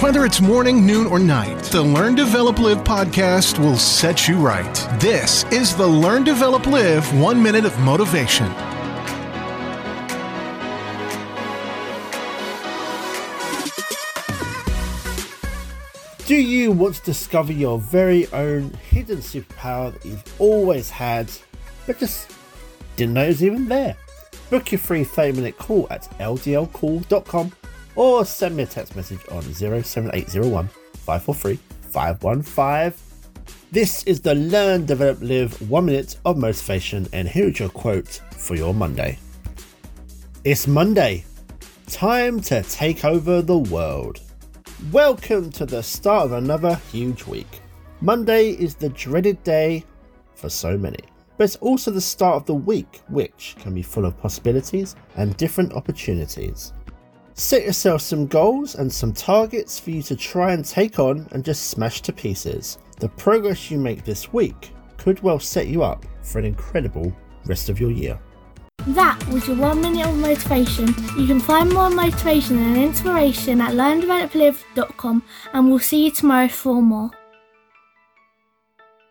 Whether it's morning, noon, or night, the Learn, Develop, Live podcast will set you right. This is the Learn, Develop, Live One Minute of Motivation. Do you want to discover your very own hidden superpower that you've always had, but just didn't know it was even there? Book your free 30 minute call at ldlcall.com or send me a text message on 07801 543 515. This is the Learn, Develop, Live one minute of motivation, and here's your quote for your Monday. It's Monday. Time to take over the world. Welcome to the start of another huge week. Monday is the dreaded day for so many, but it's also the start of the week, which can be full of possibilities and different opportunities. Set yourself some goals and some targets for you to try and take on and just smash to pieces. The progress you make this week could well set you up for an incredible rest of your year. That was your one minute of motivation. You can find more motivation and inspiration at learndeveloplive.com and we'll see you tomorrow for more.